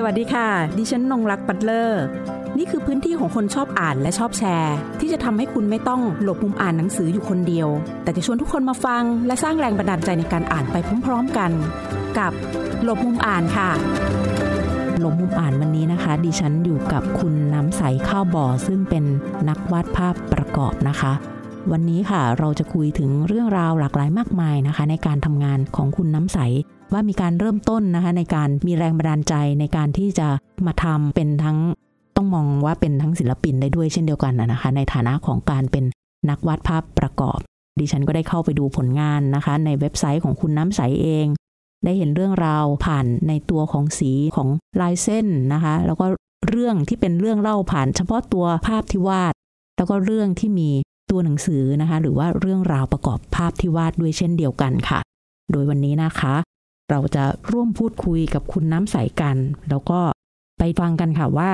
สวัสดีค่ะ ดิฉันนงรักปัตเลอร์ นี่คือพื้นที่ของคนชอบอ่านและชอบแชร์ ที่จะทำให้คุณไม่ต้องหลบมุมอ่านหนังสืออยู่คนเดียว แต่จะชวนทุกคนมาฟัง และสร้างแรงบันดาลใจในการอ่านไปพร้อม ๆกัน กับหลบมุมอ่านค่ะหลบมุมอ่านวันนี้นะคะ ดิฉันอยู่กับคุณน้ำใสข้าวบ่อซึ่งเป็นนักวาดภาพประกอบนะคะ วันนี้ค่ะเราจะคุยถึงเรื่องราวหลากหลายมากมายนะคะ ในการทำงานของคุณน้ำใส ว่ามีการเริ่มต้นนะคะในการมีแรงบันดาลใจในการที่จะมาทำเป็นทั้งต้องมองว่าเป็นทั้งศิลปินได้ด้วยเช่นเดียวกันนะคะ ในฐานะของการเป็นนักวาดภาพประกอบ ดิฉันก็ได้เข้าไปดูผลงานนะคะ ในเว็บไซต์ของคุณน้ำใสเอง ได้เห็นเรื่องราวผ่านในตัวของสีของลายเส้นนะคะ แล้วก็เรื่องที่เป็นเรื่องเล่าผ่านเฉพาะตัวภาพที่วาด แล้วก็เรื่องที่มีตัวหนังสือนะคะ หรือว่าเรื่องราวประกอบภาพที่วาดด้วยเช่นเดียวกันค่ะ โดยวันนี้นะคะ เราจะร่วมพูดคุยกับคุณน้ำใสกัน แล้วก็ไปฟังกันค่ะว่า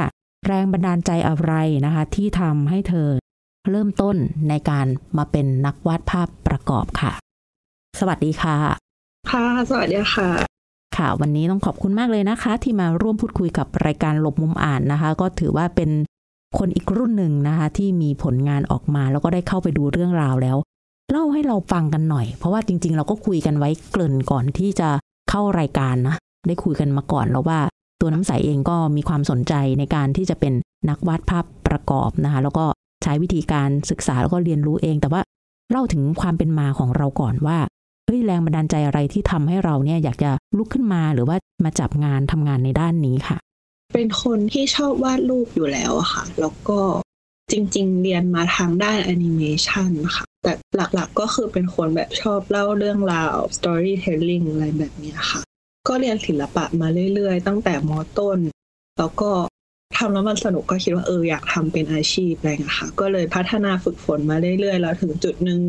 แรงบันดาลใจอะไรนะคะ ที่ทำให้เธอ เริ่มต้นในการมาเป็นนักวาดภาพประกอบค่ะ สวัสดีค่ะ ค่ะ สวัสดีค่ะ ค่ะ วันนี้ต้องขอบคุณมากเลยนะคะ ที่มาร่วมพูดคุยกับรายการหลบมุมอ่านนะคะ ก็ถือว่าเป็นคนอีกรุ่นหนึ่งนะคะ ที่มีผลงานออกมา แล้วก็ได้เข้าไปดูเรื่องราวแล้ว เล่าให้เราฟังกันหน่อย เพราะว่าจริง ๆ เราก็คุยกันไว้เกริ่นก่อนที่จะ เข้ารายการนะได้คุยกันมาก่อนแล้วว่า ตัวน้ำใสเองก็มีความสนใจในการที่จะเป็นนักวาดภาพประกอบนะคะแล้วก็ใช้วิธีการศึกษาแล้วก็เรียนรู้เอง แต่ว่าเล่าถึงความเป็นมาของเราก่อนว่าเฮ้ยแรงบันดาลใจอะไรที่ทำให้เราเนี่ยอยากจะลุกขึ้นมาหรือว่ามาจับงานทำงานในด้านนี้ค่ะ เป็นคนที่ชอบวาดรูปอยู่แล้วอะค่ะ แล้วก็ จริง ๆ เรียนมาทางด้านแอนิเมชันค่ะแต่หลักๆก็คือเป็นคนแบบชอบเล่าเรื่องราว storytelling อะไรแบบนี้ค่ะ ก็เรียนศิลปะมาเรื่อยๆ ตั้งแต่มต้น แล้วก็ทำแล้วมันสนุกก็คิดว่าเอออยากทำเป็นอาชีพอะไรเงี้ยค่ะ ก็เลยพัฒนาฝึกฝนมาเรื่อยๆ แล้วถึงจุดหนึ่ง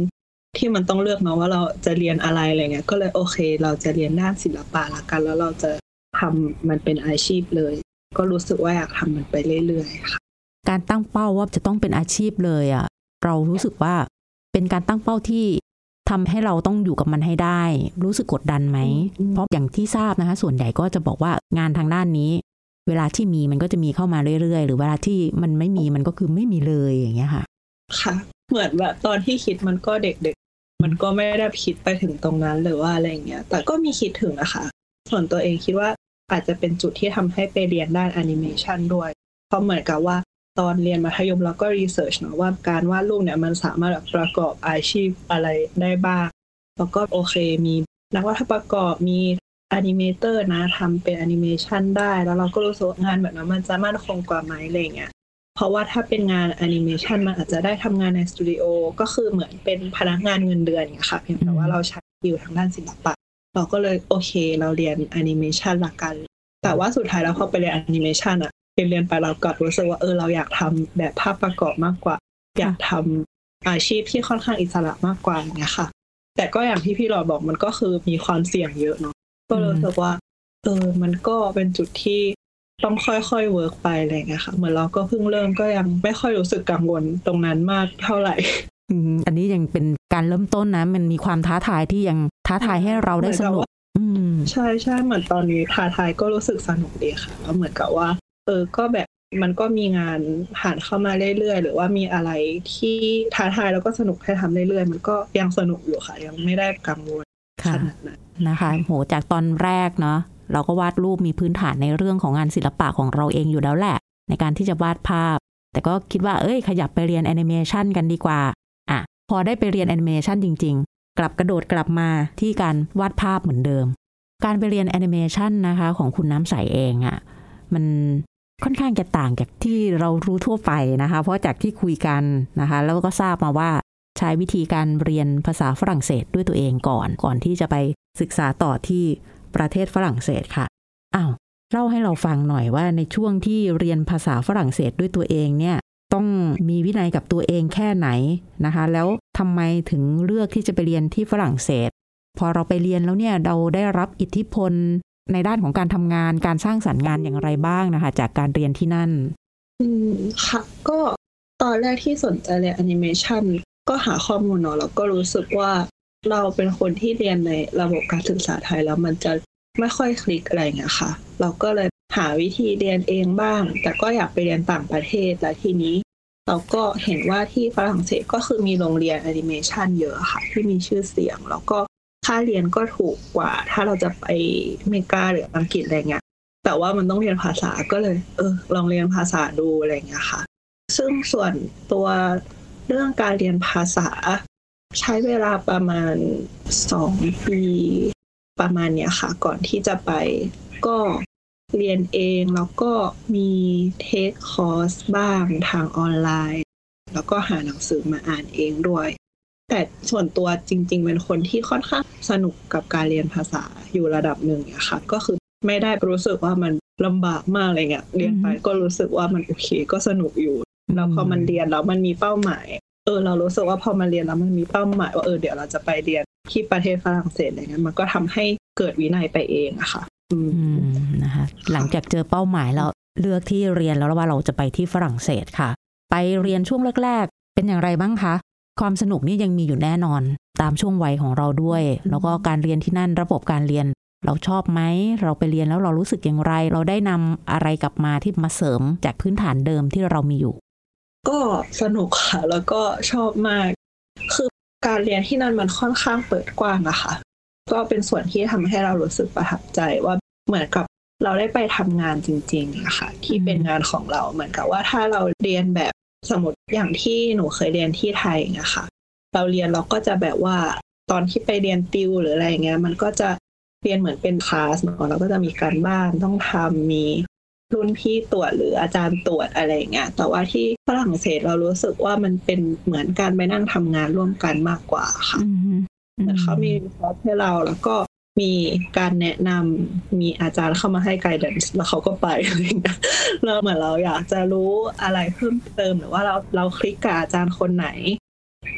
ที่มันต้องเลือกเนาะว่าเราจะเรียนอะไรอะไรเงี้ย ก็เลยโอเค เราจะเรียนด้านศิลปะละกัน แล้วเราจะทำมันเป็นอาชีพเลย ก็รู้สึกว่าอยากทำมันไปเรื่อยๆค่ะ การตั้งเป้าว่าจะต้องเป็นอาชีพเลยอะ่ะเรารู้สึกว่าเป็นการตั้งเป้าที่ทำให้เราต้องอยู่กับมันให้ได้ รู้สึกกดดันไหมอืมเพราะอย่างที่ทราบนะคะ ส่วนใหญ่ก็จะบอกว่างานทางด้านนี้ เวลาที่มีมันก็จะมีเข้ามาเรื่อยๆ หรือเวลาที่มันไม่มีมันก็คือไม่มีเลยอย่างเงี้ยค่ะ ค่ะ เหมือนแบบตอนที่คิดมันก็เด็กๆ มันก็ไม่ได้คิดไปถึงตรงนั้นหรือว่าอะไรเงี้ย แต่ก็มีคิดถึงนะคะ ส่วนตัวเองคิดว่าอาจจะเป็นจุดที่ทำให้ไปเรียนด้านแอนิเมชันด้วย เพราะเหมือนกับว่า ตอนเรียนมัธยมเราก็ research เนาะว่าการวาดรูปเนี่ยมันสามารถประกอบอาชีพอะไรได้บ้าง แล้วก็โอเคมีนักวาดประกอบมี animator นะทำเป็นแอนิเมชันได้แล้วเราก็รู้สึกงานแบบนั้นมันจะมั่นคงกว่าไหมอะไรเงี้ยเพราะว่าถ้าเป็นงานแอนิเมชันมันอาจจะได้ทำงานในสตูดิโอก็คือเหมือนเป็นพนักงานเงินเดือนอย่างเงี้ยค่ะ เพียงแต่ว่าเราใช้อยู่ทางด้านศิลปะ เราก็เลยโอเค เราเรียนแอนิเมชันละกัน แต่ว่าสุดท้ายแล้วพอไปเรียนแอนิเมชันอะ เรียนเรียนไปเรากลับรู้สึกว่าเออเราอยากทำแบบภาพประกอบมากกว่า อยากทำอาชีพที่ค่อนข้างอิสระมากกว่าอย่างเงี้ยค่ะ แต่ก็อย่างที่พี่หลอดบอกมันก็คือมีความเสี่ยงเยอะเนาะก็เลยรู้สึกว่า เออ มันก็เป็นจุดที่ต้องค่อยๆ work ไปอะไรอย่างเงี้ยค่ะ เหมือนเราก็เพิ่งเริ่มก็ยังไม่ค่อยรู้สึกกังวลตรงนั้นมากเท่าไหร่อืมอันนี้ยังเป็นการเริ่มต้นนะ มันมีความท้าทายที่ยังท้าทายให้เราได้สนุกอืมใช่ใช่เหมือนตอนนี้ทาทายก็รู้สึกสนุกดีค่ะแล้วเหมือนกับว่า เออก็แบบมันก็มีงานผ่านเข้ามาเรื่อยๆ หรือว่ามีอะไรที่ท้าทายแล้วก็สนุกให้ทำเรื่อยๆ มันก็ยังสนุกอยู่ค่ะ ยังไม่ได้กังวลขค่ะนาดนั้นนะคะโหจากตอนแรกเนาะเราก็วาดรูปมีพื้นฐานในเรื่องของงานศิลปะของเราเองอยู่แล้วแหละ ในการที่จะวาดภาพ แต่ก็คิดว่าเอ้ย ขยับไปเรียนแอนิเมชันกันดีกว่าอะพอได้ไปเรียนแอนิเมชันจริง ๆ กลับกระโดดกลับมาที่การวาดภาพเหมือนเดิม การไปเรียนแอนิเมชันนะคะของคุณน้ำใสเองอะ่ะมัน ค่อนข้างจะต่างจากที่เรารู้ทั่วไปนะคะ เพราะจากที่คุยกันนะคะ แล้วก็ทราบมาว่าใช้วิธีการเรียนภาษาฝรั่งเศสด้วยตัวเองก่อน ก่อนที่จะไปศึกษาต่อที่ประเทศฝรั่งเศสค่ะอ้าวเล่าให้เราฟังหน่อยว่าในช่วงที่เรียนภาษาฝรั่งเศสด้วยตัวเองเนี่ย ต้องมีวินัยกับตัวเองแค่ไหนนะคะ แล้วทำไมถึงเลือกที่จะไปเรียนที่ฝรั่งเศส พอเราไปเรียนแล้วเนี่ยเราได้รับอิทธิพล ในด้านของการทำงานการสร้างสรรค์งานอย่างไรบ้างนะคะ จากการเรียนที่นั่น อืมค่ะ ก็ตอนแรกที่สนใจเรียนแอนิเมชันก็หาข้อมูลเนาะแล้วก็รู้สึกว่าเราเป็นคนที่เรียนในระบบการศึกษาไทยแล้วมันจะไม่ค่อยคลิกอะไรเงี้ยค่ะ เราก็เลยหาวิธีเรียนเองบ้าง แต่ก็อยากไปเรียนต่างประเทศแล้วทีนี้ เราก็เห็นว่าที่ฝรั่งเศสก็คือมีโรงเรียนแอนิเมชันเยอะค่ะ ที่มีชื่อเสียง แล้วก็ ค่าเรียนก็ถูกกว่า ถ้าเราจะไปอเมริกาหรืออังกฤษอะไรเงี้ย แต่ว่ามันต้องเรียนภาษาก็เลย เออ ลองเรียนภาษาดูอะไรเงี้ยค่ะ ซึ่งส่วนตัวเรื่องการเรียนภาษา ใช้เวลาประมาณสองปีประมาณเนี้ยค่ะ ก่อนที่จะไปก็เรียนเองแล้วก็มีเทคคอร์สบ้างทางออนไลน์ แล้วก็หาหนังสือมาอ่านเองด้วย แต่ส่วนตัวจริง ๆ เป็นคนที่ค่อนข้างสนุกกับการเรียนภาษาอยู่ระดับหนึ่งอะค่ะ ก็คือไม่ได้รู้สึกว่ามันลำบากมากอะไรเงี้ยเรียนไปก็รู้สึกว่ามันโอเคก็สนุกอยู่แล้วพอมันเรียนแล้วมันมีเป้าหมาย เออ เรารู้สึกว่าพอมาเรียนแล้วมันมีเป้าหมายว่าเออเดี๋ยวเราจะไปเรียนที่ประเทศฝรั่งเศสอะไรเงี้ยมันก็ทำให้เกิดวินัยไปเองอะค่ะ อืมอืมนะคะ หลังจากเจอเป้าหมายแล้วเลือกที่เรียนแล้วว่าเราจะไปที่ฝรั่งเศสค่ะ ไปเรียนช่วงแรก ๆ เป็นอย่างไรบ้างคะ ความสนุกนี่ยังมีอยู่แน่นอน ตามช่วงวัยของเราด้วย แล้วก็การเรียนที่นั่นระบบการเรียน เราชอบไหม เราไปเรียนแล้วเรารู้สึกอย่างไร เราได้นำอะไรกลับมาที่มาเสริมจากพื้นฐานเดิมที่เรามีอยู่ ก็สนุกค่ะ แล้วก็ชอบมาก คือการเรียนที่นั่นมันค่อนข้างเปิดกว้างอะค่ะ ก็เป็นส่วนที่ทำให้เรารู้สึกประทับใจว่าเหมือนกับเราได้ไปทำงานจริงๆอะค่ะ ที่เป็นงานของเราเหมือนกับว่าถ้าเราเรียนแบบ สมมติอย่างที่หนูเคยเรียนที่ไทยนะคะเราเรียนเราก็จะแบบว่าตอนที่ไปเรียนติวหรืออะไรเงี้ย มันก็จะเรียนเหมือนเป็นคลาสเนาะเราก็จะมีการบ้านต้องทำมีรุ่นพี่ตรวจหรืออาจารย์ตรวจอะไรเงี้ย แต่ว่าที่ฝรั่งเศสเรารู้สึกว่ามันเป็นเหมือนการไปนั่งทำงานร่วมกันมากกว่าค่ะอืมเหมือนเขามีคอร์สให้เราแล้วก็ มีการแนะนำมีอาจารย์เข้ามาให้ไกด์ d แล้วเขาก็ไปอะไรเงี้ยเราเหมือนเราอยากจะรู้อะไรเพิ่มเติม หรือว่าเราเราคลิกกับอาจารย์คนไหน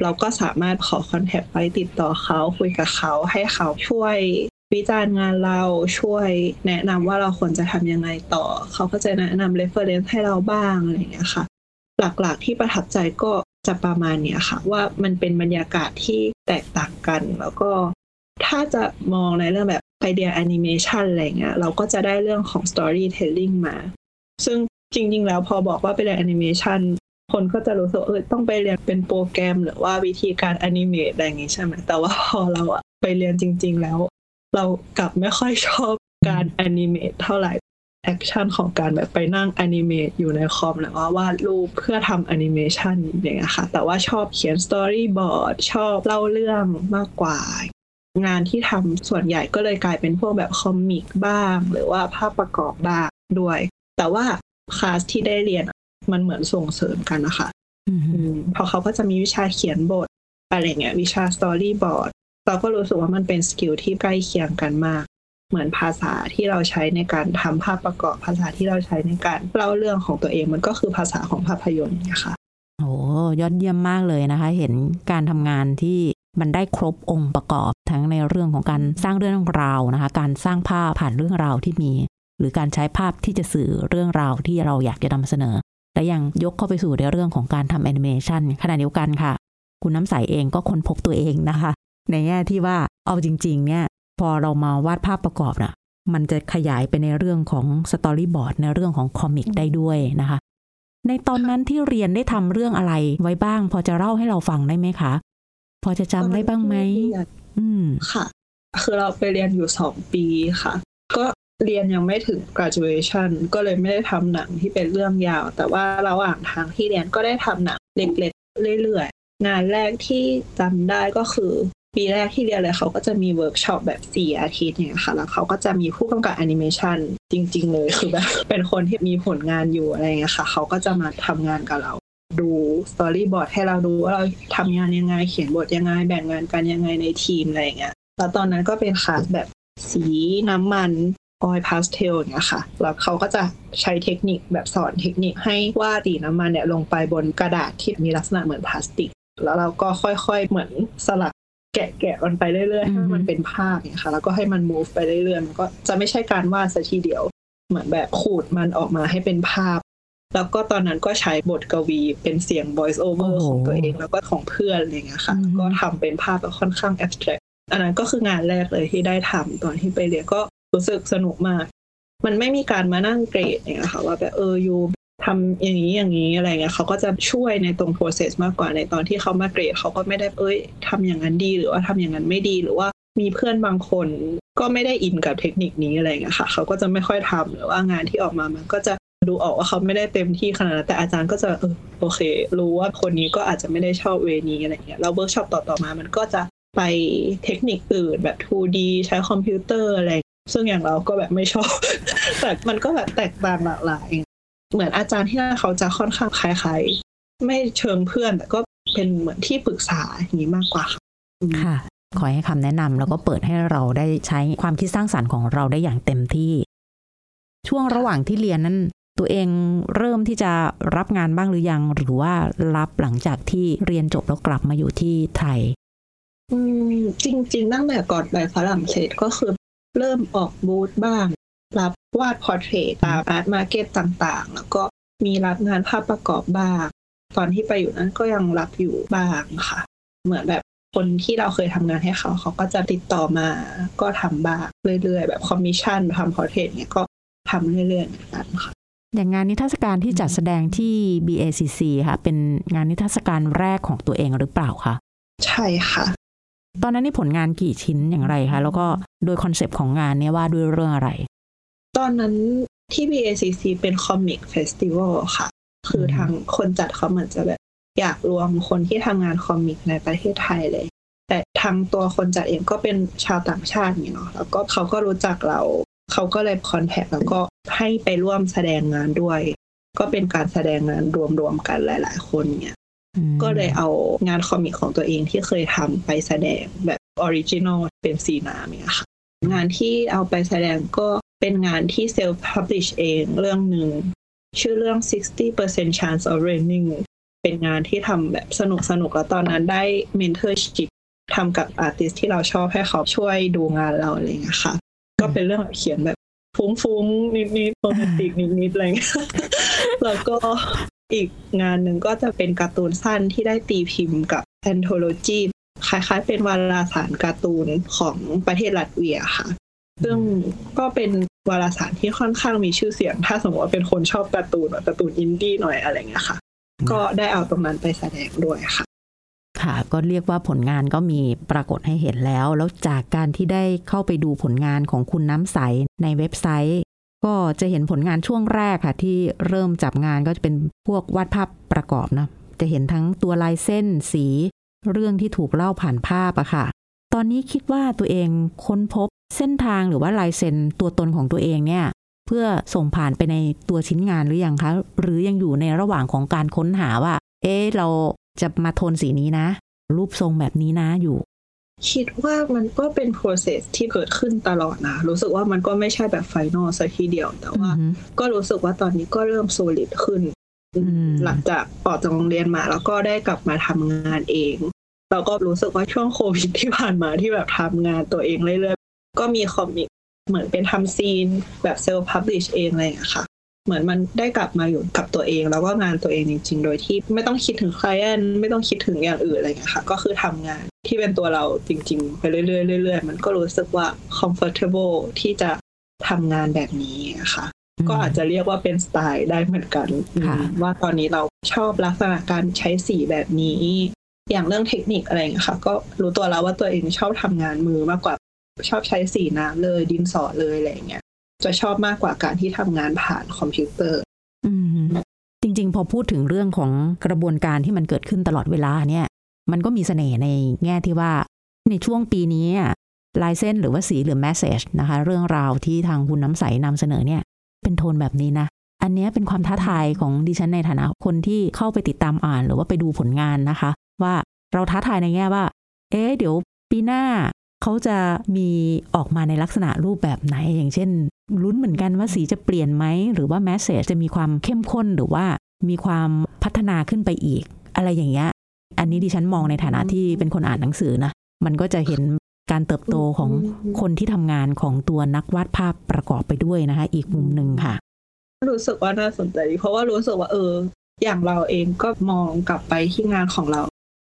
เราก็สามารถขอคอนแทคไปติดต่อเขาคุยกับเขาให้เขาช่วยวิจารณ์งานเราช่วยแนะนำว่าเราควรจะทำยังไงต่อ เขาก็จะแนะนำ reference ให้เราบ้างอะไรอย่างเงี้ยค่ะ หลักๆที่ประทับใจก็จะประมาณเนี้ยค่ะ ว่ามันเป็นบรรยากาศที่แตกต่างกัน แล้วก็ ถ้าจะมองในเรื่องแบบไปเรียนแอนิเมชันอะไรเงี้ยเราก็จะได้เรื่องของ storytelling มา ซึ่งจริง ๆ แล้วพอบอกว่าไปเรียนแอนิเมชันคนก็จะรู้สึกเออต้องไปเรียนเป็นโปรแกรม หรือว่าวิธีการ animate อะไรอย่างงี้ใช่ไหมแต่ว่าพอเราอะไปเรียนจริง ๆ แล้ว เรากลับไม่ค่อยชอบการ animate เท่าไหร่ action ของการแบบไปนั่ง animate อยู่ในคอมหรือว่าวาดรูปเพื่อทำแอนิเมชันอย่างเงี้ยค่ะ แต่ว่าชอบเขียน storyboard ชอบเล่าเรื่องมากกว่า งานที่ทำส่วนใหญ่ก็เลยกลายเป็นพวกแบบ comic บ้าง หรือว่าภาพประกอบบ้างด้วย แต่ว่าคลาสที่ได้เรียนอะมันเหมือนส่งเสริมกันนะคะอืมอืมเพราะเขาก็จะมีวิชาเขียนบทอะไรเงี้ยวิชา storyboard เราก็รู้สึกว่ามันเป็น skill ที่ใกล้เคียงกันมาก เหมือนภาษาที่เราใช้ในการทำภาพประกอบภาษาที่เราใช้ในการเล่าเรื่องของตัวเองมันก็คือภาษาของภาพยนตร์เนี่ยค่ะโอ้ยอดเยี่ยมมากเลยนะคะ เห็นการทำงานที่ มันได้ครบองค์ประกอบ ทั้งในเรื่องของการสร้างเรื่องราวนะคะ การสร้างภาพผ่านเรื่องราวที่มี หรือการใช้ภาพที่จะสื่อเรื่องราวที่เราอยากจะนำเสนอ และยังยกเข้าไปสู่ในเรื่องของการทำแอนิเมชันขณะเดียวกันค่ะ คุณน้ำใสเองก็ค้นพบตัวเองนะคะ ในแง่ที่ว่าเอาจริง ๆ เนี่ย พอเรามาวาดภาพประกอบน่ะมันจะขยายไปในเรื่องของ storyboard ในเรื่องของ comic ได้ด้วยนะคะ ในตอนนั้นที่เรียนได้ทำเรื่องอะไรไว้บ้าง พอจะเล่าให้เราฟังได้ไหมคะ พอจะจำได้บ้างไหมอืมค่ะ คือเราไปเรียนอยู่สองปีค่ะ ก็เรียนยังไม่ถึง graduation ก็เลยไม่ได้ทำหนังที่เป็นเรื่องยาว แต่ว่าระหว่างทางที่เรียนก็ได้ทำหนังเล็กๆเรื่อยๆ งานแรกที่จำได้ก็คือ ปีแรกที่เรียนเลยเขาก็จะมีเวิร์กช็อปแบบสี่อาทิตย์เนี่ยค่ะ แล้วเขาก็จะมีผู้กำกับแอนิเมชันจริง ๆ เลยคือแบบเป็นคนที่มีผลงานอยู่อะไรเงี้ยค่ะ เขาก็จะมาทำงานกับเรา ดูstoryboard ให้เราดูว่าเราทำงานยังไง เขียนบทยังไง แบ่งงานกันยังไงในทีมอะไรเงี้ยแล้วตอนนั้นก็เป็นคลาสแบบสีน้ำมัน oil pastel อย่างเงี้ยค่ะ แล้วเขาก็จะใช้เทคนิคแบบสอนเทคนิคให้วาดสีน้ำมันเนี่ยลงไปบนกระดาษที่มีลักษณะเหมือนพลาสติก แล้วเราก็ค่อยๆเหมือนสลักแกะแกะมันไปเรื่อยๆให้มันเป็นภาพเนี่ยค่ะ แล้วก็ให้มัน move ไปเรื่อยๆมันก็จะไม่ใช่การวาดซะทีเดียว เหมือนแบบขูดมันออกมาให้เป็นภาพ แล้วก็ตอนนั้นก็ใช้บทกวีเป็นเสียง voice over โอ้โหของตัวเองแล้วก็ของเพื่อนอะไรอย่างเงี้ยค่ะอืมก็ทำเป็นภาพแบบค่อนข้าง abstract อันนั้นก็คืองานแรกเลยที่ได้ทำตอนที่ไปเรียนก็รู้สึกสนุกมาก มันไม่มีการมานั่งเกรดเนี่ยค่ะว่าแบบเออยูทำอย่างนี้อย่างนี้อะไรเงี้ยเขาก็จะช่วยในตรง process มากกว่าในตอนที่เขามาเกรดเขาก็ไม่ได้เอ้ยทำอย่างนั้นดีหรือว่าทำอย่างนั้นไม่ดีหรือว่ามีเพื่อนบางคนก็ไม่ได้อินกับเทคนิคนี้อะไรเงี้ยค่ะ เขาก็จะไม่ค่อยทำหรือว่างานที่ออกมามันก็จะ ดูออกว่าเขาไม่ได้เต็มที่ขนาดนั้นแต่อาจารย์ก็จะเออโอเค รู้ว่าคนนี้ก็อาจจะไม่ได้ชอบ way นี้อะไรเงี้ยแล้วเวิร์กช็อปต่อๆมามันก็จะไปเทคนิคอื่นแบบ 2D ใช้คอมพิวเตอร์อะไร ซึ่งอย่างเราก็แบบไม่ชอบ แต่มันก็แบบแตกต่างหลากหลาย เหมือนอาจารย์ที่นั่นเขาจะค่อนข้างคล้ายๆ ไม่เชิงเพื่อน แต่ก็เป็นเหมือนที่ปรึกษาอย่างนี้มากกว่าค่ะค่ะ คอยให้คำแนะนำแล้วก็เปิดให้เราได้ใช้ความคิดสร้างสรรค์ของเราได้อย่างเต็มที่ ช่วงระหว่างที่เรียนนั้น ตัวเองเริ่มที่จะรับงานบ้างหรือยัง หรือว่ารับหลังจากที่เรียนจบแล้วกลับมาอยู่ที่ไทย อืมจริง ๆ ตั้งแต่ก่อนไปฝรั่งเศสก็คือเริ่มออกบูธบ้าง รับวาด portrait ตาม art market ต่างๆ แล้วก็มีรับงานภาพประกอบบ้าง ตอนที่ไปอยู่นั้นก็ยังรับอยู่บ้างค่ะ เหมือนแบบคนที่เราเคยทำงานให้เขา เขาก็จะติดต่อมาก็ทำบ้างเรื่อยๆ แบบคอมมิชชั่นทำ portrait เนี่ยก็ทำเรื่อยๆเหมือนกันค่ะ อย่างงานนิทรรศการที่จัดแสดงที่ BACC ค่ะ เป็นงานนิทรรศการแรกของตัวเองหรือเปล่าคะใช่ค่ะ ตอนนั้นนี่ผลงานกี่ชิ้นอย่างไรคะแล้วก็โดย concept ของงานเนี่ยว่าด้วยเรื่องอะไร ตอนนั้นที่ BACC เป็น comic festival ค่ะ คือทางคนจัดเขาเหมือนจะแบบอยากรวมคนที่ทำงาน comic ในประเทศไทยเลย แต่ทางตัวคนจัดเองก็เป็นชาวต่างชาตินี่เนาะแล้วก็เขาก็รู้จักเรา เขาก็เลย contact แล้วก็ให้ไปร่วมแสดงงานด้วย ก็เป็นการแสดงงานรวมๆกันหลาย ๆ คนเนี่ย ก็เลยเอางาน comic ของตัวเองที่เคยทำไปแสดงแบบ original เป็นสีน้ำเนี่ยค่ะ งานที่เอาไปแสดงก็เป็นงานที่ self-publish เองเรื่องหนึ่ง ชื่อเรื่อง 60% chance of raining เป็นงานที่ทำแบบสนุกสนุกแล้วตอนนั้นได้ mentorship ทำกับ artist ที่เราชอบให้เขาช่วยดูงานเราอะไรอย่างเงี้ยค่ะ ก็เป็นเรื่องแบบเขียนแบบฟุ้งๆนิดๆโรแมนติกนิดๆอะไรเงี้ยแล้วก็อีกงานหนึ่งก็จะเป็นการ์ตูนสั้นที่ได้ตีพิมพ์กับ Anthology คล้ายๆ เป็นวารสารการ์ตูนของประเทศลัตเวียค่ะ ซึ่งก็เป็นวารสารที่ค่อนข้างมีชื่อเสียง ถ้าสมมติว่าเป็นคนชอบการ์ตูนแบบการ์ตูนอินดี้หน่อยอะไรเงี้ยค่ะ ก็ได้เอาตรงนั้นไปแสดงด้วยค่ะ ค่ะ ก็เรียกว่าผลงานก็มีปรากฏให้เห็นแล้ว แล้วจากการที่ได้เข้าไปดูผลงานของคุณน้ำใสในเว็บไซต์ ก็จะเห็นผลงานช่วงแรกค่ะ ที่เริ่มจับงานก็จะเป็นพวกวาดภาพประกอบนะจะเห็นทั้งตัวลายเส้นสี เรื่องที่ถูกเล่าผ่านภาพอะค่ะ ตอนนี้คิดว่าตัวเองค้นพบเส้นทางหรือว่าลายเซ็นตัวตนของตัวเองเนี่ยเพื่อส่งผ่านไปในตัวชิ้นงานหรือยังคะ หรือยังอยู่ในระหว่างของการค้นหาว่า เอ๊ะเรา จะมาโทนสีนี้นะ รูปทรงแบบนี้นะอยู่ คิดว่ามันก็เป็น process ที่เกิดขึ้นตลอดนะ รู้สึกว่ามันก็ไม่ใช่แบบ final สักทีเดียวแต่ว่าอือฮึก็รู้สึกว่าตอนนี้ก็เริ่ม solid ขึ้นอืมหลังจากออกจากโรงเรียนมา แล้วก็ได้กลับมาทำงานเองเราก็รู้สึกว่าช่วงโควิดที่ผ่านมาที่แบบทำงานตัวเองเรื่อยๆก็มีคอมิกเหมือนเป็นทำซีนแบบเซลฟ์พับลิชเองอะไรอย่างเงี้ยค่ะ เหมือนมันได้กลับมาอยู่กับตัวเอง แล้วก็งานตัวเองจริง ๆ โดยที่ไม่ต้องคิดถึงใครไม่ต้องคิดถึงอย่างอื่นอะไรอย่างเงี้ยค่ะ ก็คือทำงานที่เป็นตัวเราจริง ๆ ไปเรื่อยๆเรื่อยๆมันก็รู้สึกว่า comfortable ที่จะทำงานแบบนี้ค่ะ ก็อาจจะเรียกว่าเป็นสไตล์ได้เหมือนกันค่ะอืมว่าตอนนี้เราชอบลักษณะการใช้สีแบบนี้ อย่างเรื่องเทคนิคอะไรอย่างเงี้ยค่ะ ก็รู้ตัวแล้วว่าตัวเองชอบทำงานมือมากกว่าชอบใช้สีน้ำเลยดินสอเลยอะไรอย่างเงี้ย จะชอบมากกว่าการที่ทำงานผ่านคอมพิวเตอร์อืมจริง ๆ พอพูดถึงเรื่องของกระบวนการที่มันเกิดขึ้นตลอดเวลาเนี่ย มันก็มีเสน่ห์ในแง่ที่ว่า ในช่วงปีนี้ลายเส้นหรือว่าสีหรือแมสเซจนะคะ เรื่องราวที่ทางคุณน้ำใสนำเสนอเนี่ย เป็นโทนแบบนี้นะ อันนี้เป็นความท้าทายของดิฉันในฐานะคนที่เข้าไปติดตามอ่าน หรือว่าไปดูผลงานนะคะ ว่าเราท้าทายในแง่ว่า เอ๊ะเดี๋ยวปีหน้า เขาจะมีออกมาในลักษณะรูปแบบไหน อย่างเช่น ลุ้นเหมือนกันว่าสีจะเปลี่ยนไหม หรือว่าแมสเซจจะมีความเข้มข้นหรือว่ามีความพัฒนาขึ้นไปอีก อะไรอย่างเงี้ยอันนี้ดิฉันมองในฐานะที่เป็นคนอ่านหนังสือนะ มันก็จะเห็นการเติบโตของคนที่ทำงานของตัวนักวาดภาพประกอบไปด้วยนะคะ อีกมุมหนึ่งค่ะ รู้สึกว่าน่าสนใจ เพราะว่ารู้สึกว่าเออ อย่างเราเองก็มองกลับไปที่งานของเรา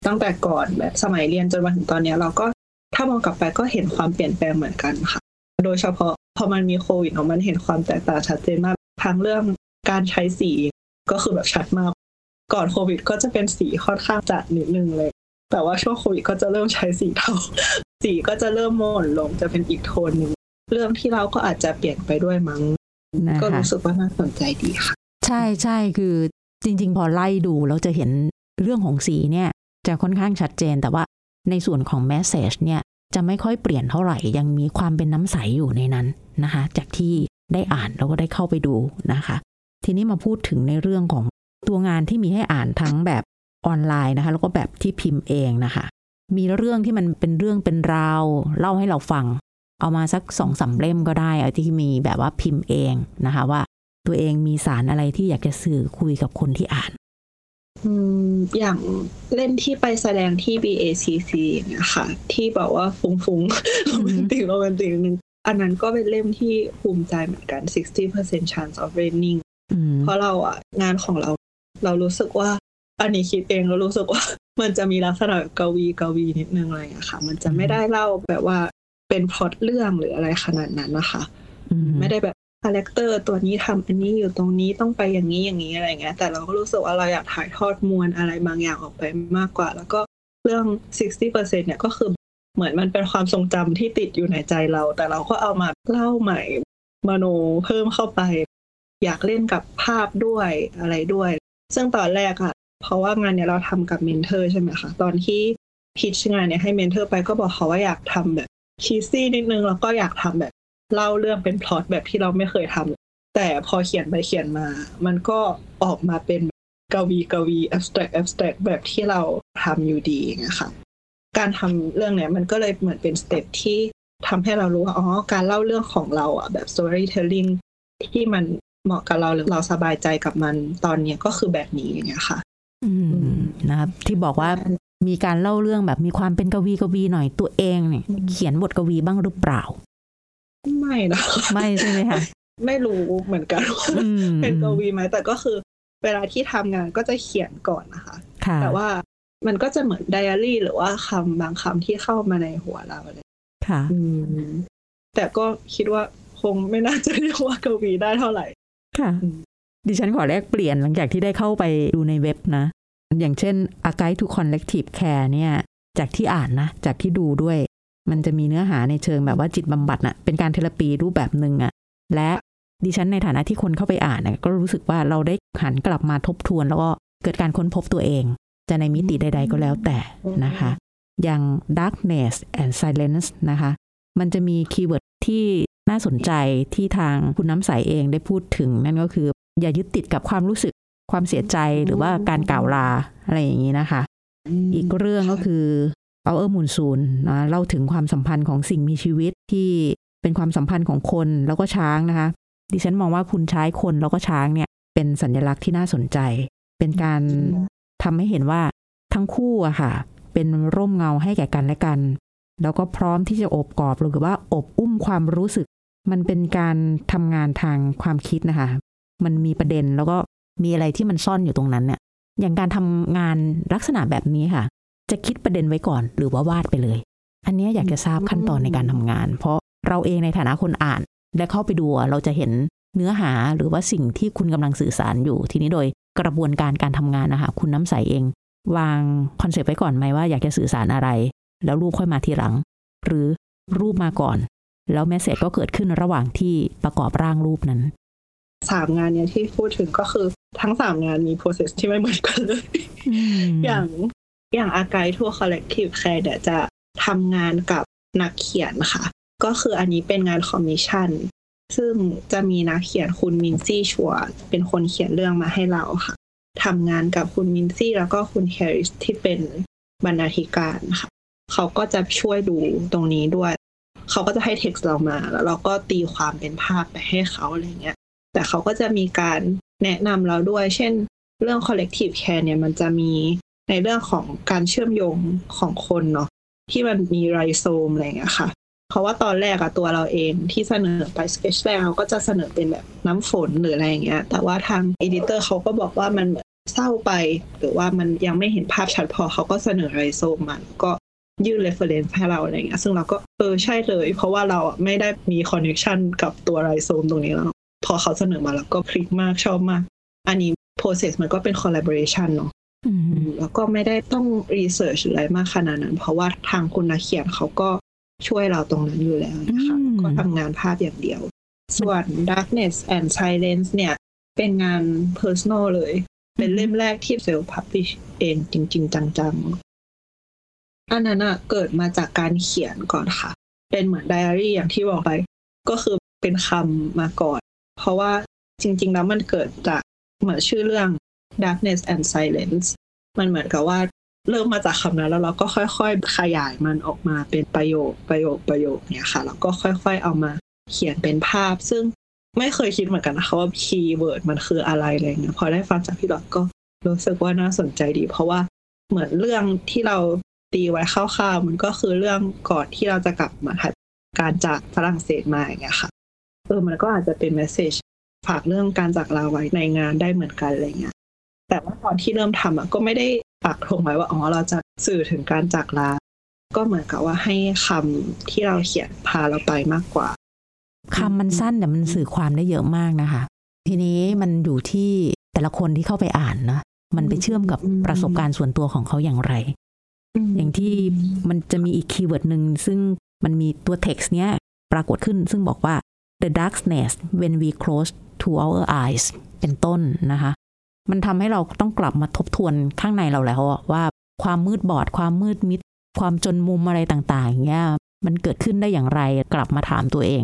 ตั้งแต่ก่อนแบบสมัยเรียนจนมาถึงตอนนี้เราก็ ถ้ามองกลับไปก็เห็นความเปลี่ยนแปลงเหมือนกันค่ะ โดยเฉพาะพอมันมีโควิดเนาะมันเห็นความแตกต่างชัดเจนมากทั้งเรื่องการใช้สีก็คือแบบชัดมาก ก่อนโควิดก็จะเป็นสีค่อนข้างจัดนิดนึงเลย แต่ว่าช่วงโควิดก็จะเริ่มใช้สีเทาสีก็จะเริ่มหม่นลงจะเป็นอีกโทนหนึ่งเรื่องที่เราก็อาจจะเปลี่ยนไปด้วยมั้งนะก็คะรู้สึกว่าน่าสนใจดีค่ะ ใช่ใช่คือจริง ๆ พอไล่ดูเราจะเห็นเรื่องของสีเนี่ย จะค่อนข้างชัดเจนแต่ว่า ในส่วนของแมสเซจเนี่ยจะไม่ค่อยเปลี่ยนเท่าไหร่ ยังมีความเป็นน้ำใสอยู่ในนั้นนะคะ จากที่ได้อ่านแล้วก็ได้เข้าไปดูนะคะ ทีนี้มาพูดถึงในเรื่องของตัวงานที่มีให้อ่านทั้งแบบออนไลน์นะคะ แล้วก็แบบที่พิมพ์เองนะคะ มีเรื่องที่มันเป็นเรื่องเป็นราวเล่าให้เราฟัง เอามาสักสองสามเล่มก็ได้เอาที่มีแบบว่าพิมพ์เองนะคะว่า ตัวเองมีสารอะไรที่อยากจะสื่อคุยกับคนที่อ่าน อืมอย่างเล่นที่ไปแสดงที่ BACC อย่างเงี้ยค่ะ ที่บอกว่าฟุ้งฟุ้งๆโรแมนติกโรแมนติกนึงอันนั้นก็เป็นเล่มที่ภูมิใจเหมือนกัน 60% chance of raining อืมเพราะเราอะ งานของเรา เรารู้สึกว่า อันนี้คิดเองเรารู้สึกว่า มันจะมีลักษณะแบบกวีกวีนิดนึงอะไรอย่างเงี้ยค่ะ มันจะไม่ได้เล่าแบบว่าเป็นพล็อตเรื่องหรืออะไรขนาดนั้นนะคะอืมไม่ได้แบบ character ตัวนี้ทำอันนี้อยู่ตรงนี้ต้องไปอย่างนี้อย่างนี้อะไรเงี้ย แต่เราก็รู้สึกว่าเราอยากถ่ายทอดมวลอะไรบางอย่างออกไปมากกว่า แล้วก็เรื่อง 60%เนี่ยก็คือเหมือนมันเป็นความทรงจำที่ติดอยู่ในใจเรา แต่เราก็เอามาเล่าใหม่มโนเพิ่มเข้าไป อยากเล่นกับภาพด้วยอะไรด้วย ซึ่งตอนแรกอะเพราะว่างานเนี่ยเราทำกับ mentor ใช่ไหมคะ ตอนที่ pitch งานเนี่ยให้ mentor ไปก็บอกเขาว่าอยากทำแบบ cheesy นิดนึงแล้วก็อยากทำแบบ เล่าเรื่องเป็นพล็อตแบบที่เราไม่เคยทำแต่พอเขียนไปเขียนมา มันก็ออกมาเป็นกวีกวี abstract abstract แบบที่เราทำอยู่ดีนะคะการทำเรื่องเนี้ยมันก็เลยเหมือนเป็น step ที่ทำให้เรารู้ว่าอ๋อการเล่าเรื่องของเราอะแบบ storytelling ที่มันเหมาะกับเราหรือเราสบายใจกับมันตอนเนี้ยก็คือแบบนี้อย่างเงี้ยค่ะ อืมนะครับที่บอกว่ามีการเล่าเรื่องแบบมีความเป็นกวีกวีหน่อยตัวเองเนี่ยอืมเขียนบทกวีบ้างหรือเปล่า ไม่นะไม่ใช่ไหมคะไม่รู้เหมือนกันว่าอืมเป็นกวีไหมแต่ก็คือเวลาที่ทำงานก็จะเขียนก่อนนะคะค่ะแต่ว่ามันก็จะเหมือนไดอารี่ หรือว่าคำบางคำที่เข้ามาในหัวเราเลยค่ะอืมแต่ก็คิดว่าคงไม่น่าจะเรียกว่ากวีได้เท่าไหร่ ค่ะอืมดิฉันขอแลกเปลี่ยนหลังจากที่ได้เข้าไปดูในเว็บนะ อย่างเช่น A Guide to Collective Care เนี่ย จากที่อ่านนะ จากที่ดูด้วย มันจะมีเนื้อหาในเชิงแบบว่าจิตบำบัดน่ะเป็นการเทเลปีรูปแบบหนึ่งอะและดิฉันในฐานะที่คนเข้าไปอ่านก็รู้สึกว่าเราได้หันกลับมาทบทวน แล้วก็เกิดการค้นพบตัวเอง จะในมิติใด ๆ ก็แล้วแต่นะคะ อย่าง darkness and silence นะคะ มันจะมี keyword ที่น่าสนใจที่ทางคุณน้ำใสเองได้พูดถึง นั่นก็คือ อย่ายึดติดกับความรู้สึกความเสียใจหรือว่าการกล่าวลาอะไรอย่างนี้นะคะ อีกเรื่องก็คือ Our Monsoon นะเล่าถึงความสัมพันธ์ของสิ่งมีชีวิตที่เป็นความสัมพันธ์ของคนแล้วก็ช้างนะคะ ดิฉันมองว่าคุณใช้คนแล้วก็ช้างเนี่ย เป็นสัญลักษณ์ที่น่าสนใจ เป็นการทำให้เห็นว่าทั้งคู่อะค่ะ เป็นร่มเงาให้แก่กันและกัน แล้วก็พร้อมที่จะอบกอดหรือว่าอบอุ้มความรู้สึก มันเป็นการทำงานทางความคิดนะคะ มันมีประเด็นแล้วก็มีอะไรที่มันซ่อนอยู่ตรงนั้นเนี่ยอย่างการทำงานลักษณะแบบนี้ค่ะ จะคิดประเด็นไว้ก่อน หรือว่าวาดไปเลย อันเนี้ยอยากจะทราบขั้นตอนในการทำงาน เพราะเราเองในฐานะคนอ่าน และเข้าไปดูอะเราจะเห็นเนื้อหาหรือว่าสิ่งที่คุณกำลังสื่อสารอยู่ ทีนี้โดยกระบวนการการทำงานนะคะคุณน้ำใสเอง วาง concept ไว้ก่อนไหมว่าอยากจะสื่อสารอะไร แล้วรูปค่อยมาทีหลัง หรือรูปมาก่อน แล้ว message ก็เกิดขึ้นระหว่างที่ประกอบร่างรูปนั้นสามงานเนี่ยที่พูดถึงก็คือทั้งสามงานมี process ที่ไม่เหมือนกันเลย อย่าง อย่างอาไกทัวร์ collective care เนี่ยจะทำงานกับนักเขียนค่ะ ก็คืออันนี้เป็นงานคอมมิชชั่น ซึ่งจะมีนักเขียนคุณมินซี่ชัวเป็นคนเขียนเรื่องมาให้เราค่ะทำงานกับคุณมินซี่แล้วก็คุณแฮร์ริสที่เป็นบรรณาธิการค่ะ เขาก็จะช่วยดูตรงนี้ด้วย เขาก็จะให้เท็กซ์เรามา แล้วเราก็ตีความเป็นภาพไปให้เขาอะไรเงี้ย แต่เขาก็จะมีการแนะนำเราด้วย เช่น เรื่อง collective care เนี่ยมันจะมี ในเรื่องของการเชื่อมโยงของคนเนาะที่มันมีไรโซมอะไรเงี้ยค่ะ เพราะว่าตอนแรกอะตัวเราเองที่เสนอไป sketch แรกเราก็จะเสนอเป็นแบบน้ำฝนหรืออะไรเงี้ย แต่ว่าทาง editor เขาก็บอกว่ามันเศร้าไป หรือว่ามันยังไม่เห็นภาพชัดพอเขาก็เสนอไรโซมมาแล้วก็ยื่น reference ให้เราอะไรเงี้ยซึ่งเราก็เออใช่เลย เพราะว่าเราไม่ได้มี connection กับตัวไรโซมตรงนี้แล้ว พอเขาเสนอมาแล้วก็คลิกมากชอบมาก อันนี้ process มันก็เป็น collaboration เนาะ แล้วก็ไม่ได้ต้อง research หรืออะไรมากขนาดนั้น เพราะว่าทางคุณนักเขียนเขาก็ช่วยเราตรงนั้นอยู่แล้วนะคะอืมก็ทำงานภาพอย่างเดียว ส่วน darkness and silence เนี่ย เป็นงาน personal เลย เป็นเล่มแรกที่ self publish เองจริง ๆ จังๆ อันนั้นอะเกิดมาจากการเขียนก่อนค่ะ เป็นเหมือนไดอารี่อย่างที่บอกไป ก็คือเป็นคำมาก่อน เพราะว่าจริง ๆ แล้วมันเกิดจากเหมือนชื่อเรื่อง darkness and silence มันเหมือนกับว่าเริ่มมาจากคำนั้นแล้วเราก็ค่อยๆ ขยายมันออกมาเป็นประโยคประโยคประโยคเนี่ยค่ะแล้วก็ค่อยๆ เอามาเขียนเป็นภาพ ซึ่งไม่เคยคิดเหมือนกันนะคะว่าคีย์เวิร์ดมันคืออะไรอะไรเงี้ยพอได้ฟังจากพี่หลอดก็รู้สึกว่าน่าสนใจดี เพราะว่าเหมือนเรื่องที่เราตีไว้คร่าวๆมันก็คือเรื่องก่อนที่เราจะกลับมาถัดการจากฝรั่งเศสมาอย่างเงี้ยค่ะเออมันก็อาจจะเป็นเมสเซจฝากเรื่องการจากลาไว้ในงานได้เหมือนกันอะไรเงี้ย แต่ว่าตอนที่เริ่มทำอะก็ไม่ได้ปักธงไว้ว่าอ๋อเราจะสื่อถึงการจากลา ก็เหมือนกับว่าให้คำที่เราเขียนพาเราไปมากกว่าคำมันสั้นแต่มันสื่อความได้เยอะมากนะคะ ทีนี้มันอยู่ที่แต่ละคนที่เข้าไปอ่านนะมันไปเชื่อมกับประสบการณ์ส่วนตัวของเขาอย่างไร อย่างที่มันจะมีอีกคีย์เวิร์ดหนึ่งซึ่งมันมีตัว text เนี้ยปรากฏขึ้นซึ่งบอกว่า the darkness when we close to our eyes เป็นต้นนะคะ มันทำให้เราต้องกลับมาทบทวนข้างในเราแล้วว่าความมืดบอด ความมืดมิด ความจนมุมอะไรต่างๆอย่างเงี้ยมันเกิดขึ้นได้อย่างไรกลับมาถามตัวเอง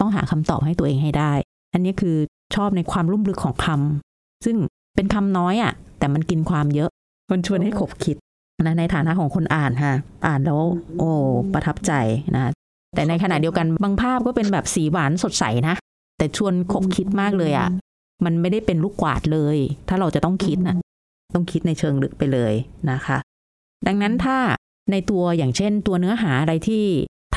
ต้องหาคำตอบให้ตัวเองให้ได้ อันนี้คือชอบในความลุ่มลึกของคำซึ่งเป็นคำน้อยอะ แต่มันกินความเยอะ มันชวนให้ขบคิดนะในฐานะของคนอ่านค่ะ อ่านแล้ว โอ้ประทับใจนะแต่ในขณะเดียวกันบางภาพก็เป็นแบบสีหวานสดใสนะแต่ชวนขบคิดมากเลยอะ่ะ มันไม่ได้เป็นลูกกวาดเลย ถ้าเราจะต้องคิดนะต้องคิดในเชิงลึกไปเลยนะคะ ดังนั้นถ้าในตัวอย่างเช่น ตัวเนื้อหาอะไรที่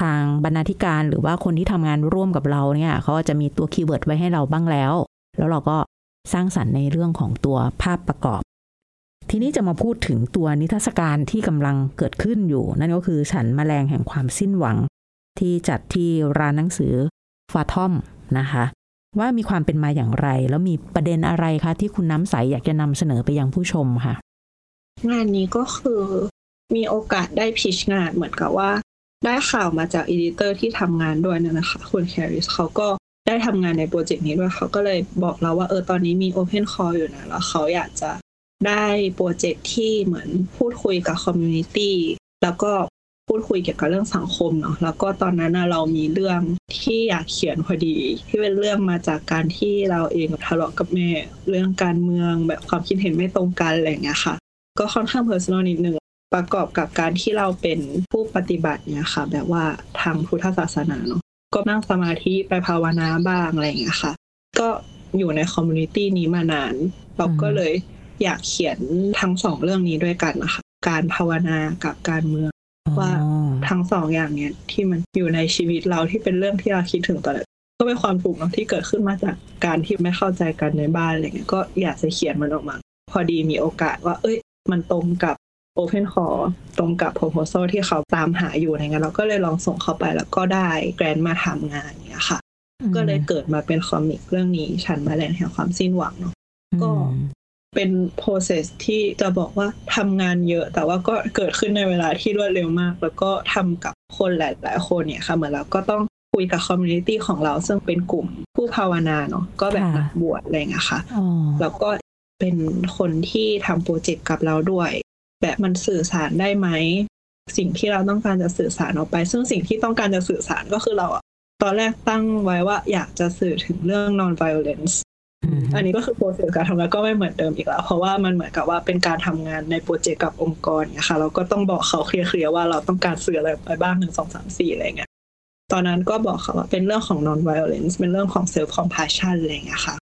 ทางบรรณาธิการหรือว่าคนที่ทำงานร่วมกับเราเนี่ยเขาจะมีตัว keyword ไว้ให้เราบ้างแล้ว แล้วเราก็สร้างสรรค์ในเรื่องของตัวภาพประกอบ ทีนี้จะมาพูดถึงตัวนิทรรศการที่กำลังเกิดขึ้นอยู่ นั่นก็คือฉันแมลงแห่งความสิ้นหวัง ที่จัดที่ร้านหนังสือฟาทอมนะคะ ว่ามีความเป็นมาอย่างไร แล้วมีประเด็นอะไรคะที่คุณน้ำใสอยากจะนำเสนอไปยังผู้ชมค่ะ งานนี้ก็คือมีโอกาสได้พิชงานเหมือนกับว่า ได้ข่าวมาจากอีดิเตอร์ที่ทำงานด้วยนะคะ คุณแคริสเขาก็ได้ทำงานใน project นี้ด้วยเขาก็เลยบอกเราว่าเออตอนนี้มี Open Call อยู่นะแล้วเขาอยากจะได้ project ที่เหมือนพูดคุยกับ community แล้วก็ พูดคุยเกี่ยวกับเรื่องสังคมเนาะแล้วก็ตอนนั้นเรามีเรื่องที่อยากเขียนพอดี ที่เป็นเรื่องมาจากการที่เราเองทะเลาะกับแม่เรื่องการเมืองแบบความคิดเห็นไม่ตรงกันอะไรอย่างเงี้ยค่ะ ก็ค่อนข้าง personal นิดนึงประกอบกับการที่เราเป็นผู้ปฏิบัติเนี่ยค่ะ แบบว่าทางพุทธศาสนาเนาะก็นั่งสมาธิไปภาวนาบ้างอะไรอย่างเงี้ยค่ะ ก็อยู่ในคอมมูนิตี้นี้มานาน เราก็เลยอยากเขียนทั้งสองเรื่องนี้ด้วยกันนะคะการภาวนากับการเมือง ว่าทั้งสองอย่างเนี้ยที่มันอยู่ในชีวิตเราที่เป็นเรื่องที่เราคิดถึงตลอดก็เป็นความถูกข์เนาะที่เกิดขึ้นมาจากการที่ไม่เข้าใจกันในบ้านอะไรเงี้ยก็อยากจะเขียนมันออกมา พอดีมีโอกาสว่า เอ้ย มันตรงกับ Open Call ตรงกับ proposal ที่เขาตามหาอยู่อะไรเงี้ยเราก็เลยลองส่งเข้าไปแล้วก็ได้ grant มาทำงานเนี้ยค่ะ ก็เลยเกิดมาเป็น comic เรื่องนี้ฉันแมาแรงแห่งความสิ้นหวังเนาะก็ เป็น process ที่จะบอกว่าทำงานเยอะ แต่ว่าก็เกิดขึ้นในเวลาที่รวดเร็วมาก แล้วก็ทำกับคนหลายๆคนเนี่ยค่ะ เหมือนเราก็ต้องคุยกับ community ของเราซึ่งเป็นกลุ่มผู้ภาวนาเนาะก็แบบค่ะนักบวชอะไรเงี้ยค่ะอ๋อแล้วก็เป็นคนที่ทำ project กับเราด้วย แบบมันสื่อสารได้ไหม สิ่งที่เราต้องการจะสื่อสารออกไป ซึ่งสิ่งที่ต้องการจะสื่อสารก็คือเราอะตอนแรกตั้งไว้ว่าอยากจะสื่อถึงเรื่อง non violence ม อันนี้ก็คือ process การทำงานก็ไม่เหมือนเดิมอีกแล้ว เพราะว่ามันเหมือนกับว่าเป็นการทำงานใน project กับองค์กรเนี่ยค่ะเราก็ต้องบอกเขาเคลียร์ๆว่าเราต้องการสื่ออะไรไปบ้างหนึ่งสองสามสี่อะไรเงี้ยตอนนั้นก็บอกเขาว่าเป็นเรื่องของ non violence เป็นเรื่องของ self compassion อะไรเงี้ยค่ะ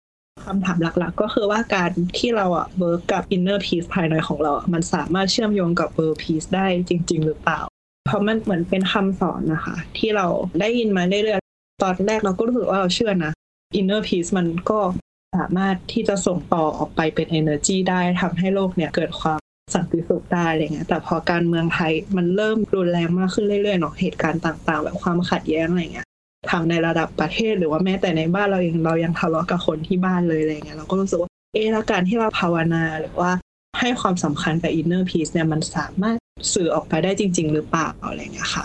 คำถามหลักๆ ก็คือว่าการที่เราอะเวิร์กกับ inner peace ภายในของเราอะมันสามารถเชื่อมโยงกับ world peace ได้จริง ๆ หรือเปล่า เพราะมันเหมือนเป็นคำสอนนะคะ ที่เราได้ยินมาเรื่อยๆตอนแรกเราก็รู้สึกว่าเราเชื่อนะ inner peace มันก็ สามารถที่จะส่งต่อออกไปเป็น energy ได้ทำให้โลกเนี่ยเกิดความสันติสุขได้อะไรเงี้ยแต่พอการเมืองไทยมันเริ่มรุนแรงมากขึ้นเรื่อยๆเนาะเหตุการณ์ต่างๆ แบบความขัดแย้งอะไรเงี้ยทั้งในระดับประเทศหรือว่าแม้แต่ในบ้านเราเองเรายังทะเลาะกับคนที่บ้านเลยอะไรเงี้ยเราก็รู้สึกว่าเออแล้วการที่เราภาวนาหรือว่าให้ความสำคัญกับ inner peace เนี่ยมันสามารถสื่อออกไปได้จริง ๆ หรือเปล่าอะไรเงี้ยค่ะ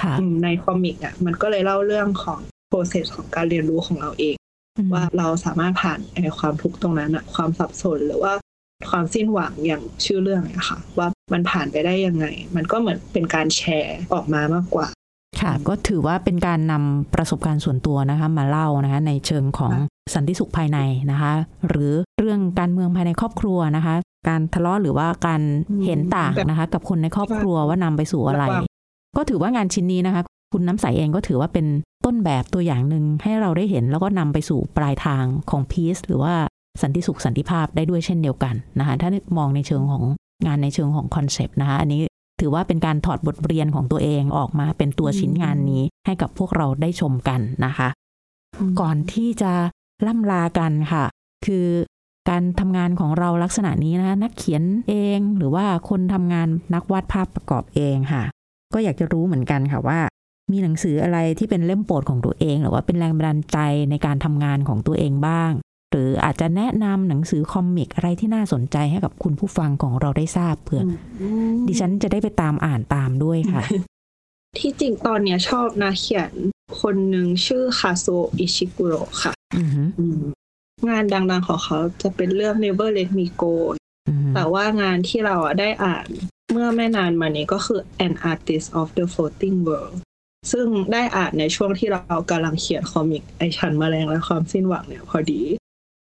ค่ะอืมในคอมิกอะมันก็เลยเล่าเรื่องของ process ของการเรียนรู้ของเราเอง ว่าเราสามารถผ่านไอ้ความทุกข์ตรงนั้นอะความสับสนหรือว่าความสิ้นหวังอย่างชื่อเรื่องอะค่ะ ว่ามันผ่านไปได้ยังไง มันก็เหมือนเป็นการแชร์ออกมามากกว่า ค่ะก็ถือว่าเป็นการนำประสบการณ์ส่วนตัวนะคะ มาเล่านะคะ ในเชิงของค่ะสันติสุขภายในนะคะ หรือเรื่องการเมืองภายในครอบครัวนะคะ การทะเลาะหรือว่าการเห็นต่างนะคะ กับคนในครอบครัวว่านำไปสู่อะไร ก็ถือว่างานชิ้นนี้นะคะ คุณน้ำใสเองก็ถือว่าเป็น ต้นแบบตัวอย่างหนึ่งให้เราได้เห็น แล้วก็นำไปสู่ปลายทางของพีซหรือว่าสันติสุขสันติภาพได้ด้วยเช่นเดียวกันนะคะถ้ามองในเชิงของงานในเชิงของ concept นะคะอันนี้ถือว่าเป็นการถอดบทเรียนของตัวเองออกมาเป็นตัวชิ้นงานนี้ให้กับพวกเราได้ชมกันนะคะ ก่อนที่จะล่ำลากันค่ะ คือการทำงานของเราลักษณะนี้นะคะนักเขียนเองหรือว่าคนทำงานนักวาดภาพประกอบเองค่ะ ก็อยากจะรู้เหมือนกันค่ะว่า มีหนังสืออะไรที่เป็นเล่มโปรดของตัวเอง หรือว่าเป็นแรงบันดาลใจในการทำงานของตัวเองบ้าง หรืออาจจะแนะนำหนังสือคอมิกอะไรที่น่าสนใจให้กับคุณผู้ฟังของเราได้ทราบเผื่ออดิฉันจะได้ไปตามอ่านตามด้วยค่ะ ที่จริงตอนเนี้ยชอบนะเขียนคนหนึ่งชื่อคาโซอิชิกุโระค่ะอือหืองานดังๆของเขาจะเป็นเรื่อง Never Let Me Go อือหือแต่ว่างานที่เราอะได้อ่านเมื่อไม่นานมานี้ก็คือ An Artist of the Floating World ซึ่งได้อ่านในช่วงที่เรากำลังเขียนคอมิกไอชันแมลงและความสิ้นหวังเนี่ยพอดี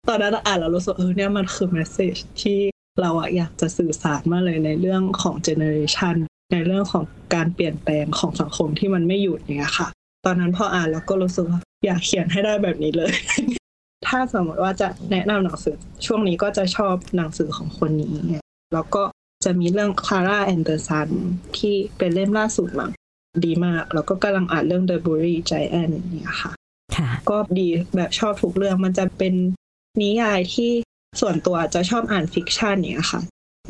ตอนนั้นอ่านแล้วรู้สึกเออเนี่ยมันคือ message ที่เราอะอยากจะสื่อสารมาเลยในเรื่องของ generation ในเรื่องของการเปลี่ยนแปลงของสังคมที่มันไม่หยุดอย่างเงี้ยค่ะ ตอนนั้นพออ่านแล้วก็รู้สึกว่าอยากเขียนให้ได้แบบนี้เลย ถ้าสมมติว่าจะแนะนำหนังสือ ช่วงนี้ก็จะชอบหนังสือของคนนี้ไงแล้วก็จะมีเรื่อง Klara and the Sunที่เป็นเล่มล่าสุดมั้ง ดีมาก แล้วก็กำลังอ่านเรื่อง The Buried Giant เนี่ยค่ะค่ะ ก็ดีแบบชอบทุกเรื่องมันจะเป็นนิยายที่ส่วนตัวจะชอบอ่าน fiction เนี่ยค่ะ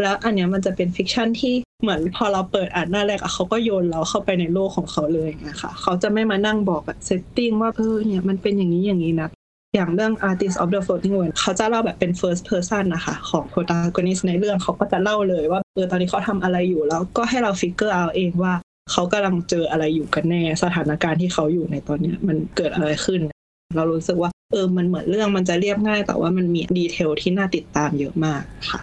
แล้วอันเนี้ยมันจะเป็น fiction ที่เหมือนพอเราเปิดอ่านหน้าแรกอะเขาก็โยนเราเข้าไปในโลกของเขาเลยอย่างเงี้ยค่ะเขาจะไม่มานั่งบอกแบบ setting ว่าเออเนี่ยมันเป็นอย่างนี้อย่างนี้นะอย่างเรื่อง Artist of the Floating World เขาจะเล่าแบบเป็น first person นะคะของ protagonist ในเรื่องเขาก็จะเล่าเลยว่าเออตอนนี้เขาทำอะไรอยู่แล้วก็ให้เรา figure out เองว่า เขากำลังเจออะไรอยู่กันแน่ สถานการณ์ที่เขาอยู่ในตอนเนี้ย มันเกิดอะไรขึ้น เรารู้สึกว่าเออมันเหมือนเรื่องมันจะเรียบง่าย แต่ว่ามันมีดีเทลที่น่าติดตามเยอะมากค่ะ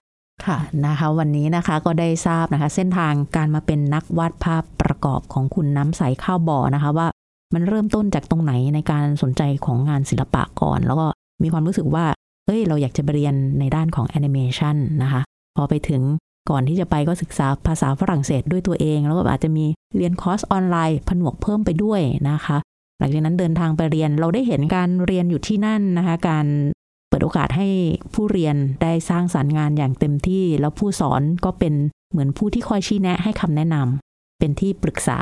ค่ะนะคะวันนี้นะคะก็ได้ทราบนะคะ เส้นทางการมาเป็นนักวาดภาพประกอบของคุณน้ำใสข้าวบ่อนะคะว่ามันเริ่มต้นจากตรงไหนในการสนใจของงานศิลปะก่อน แล้วก็มีความรู้สึกว่าเอ้ยเราอยากจะเรียนในด้านของแอนิเมชันนะคะ พอไปถึง ก่อนที่จะไปก็ศึกษาภาษาฝรั่งเศสด้วยตัวเอง แล้วก็อาจจะมีเรียนคอร์สออนไลน์ผนวกเพิ่มไปด้วยนะคะ หลังจากนั้นเดินทางไปเรียนเราได้เห็นการเรียนอยู่ที่นั่นนะคะ การเปิดโอกาสให้ผู้เรียนได้สร้างสรรค์งานอย่างเต็มที่ แล้วผู้สอนก็เป็นเหมือนผู้ที่คอยชี้แนะให้คำแนะนำเป็นที่ปรึกษา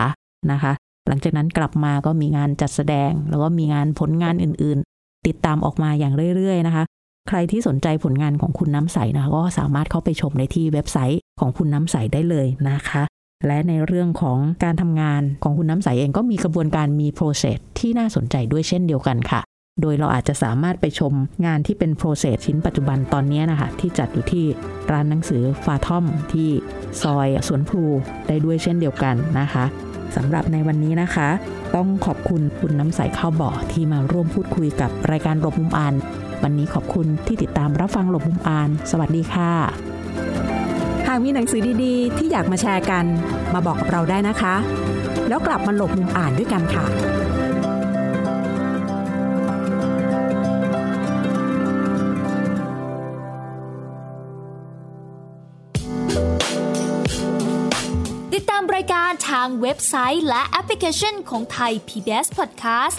นะคะ หลังจากนั้นกลับมาก็มีงานจัดแสดง แล้วก็มีงานผลงานอื่น ๆ ติดตามออกมาอย่างเรื่อย ๆ นะคะ ใครที่สนใจผลงานของคุณน้ำใสนะคะก็สามารถเข้าไปชมได้ที่เว็บไซต์ของคุณน้ำใสได้เลยนะคะ และในเรื่องของการทำงานของคุณน้ำใสเองก็มีกระบวนการมี process ที่น่าสนใจด้วยเช่นเดียวกันค่ะ โดยเราอาจจะสามารถไปชมงานที่เป็น process ชิ้นปัจจุบันตอนนี้นะคะที่จัดอยู่ที่ร้านหนังสือฟาทอมที่ซอยสวนพลูได้ด้วยเช่นเดียวกันนะคะสำหรับในวันนี้นะคะ ต้องขอบคุณคุณน้ำใสข้าวบ่อที่มาร่วมพูดคุยกับรายการหลบมุมอ่าน วันนี้ขอบคุณที่ติดตามรับฟังหลบมุมอ่าน สวัสดีค่ะ หากมีหนังสือดีๆ ที่อยากมาแชร์กัน มาบอกกับเราได้นะคะ แล้วกลับมาหลบมุมอ่านด้วยกันค่ะติดตามรายการทางเว็บไซต์และแอปพลิเคชันของไทย PBS Podcast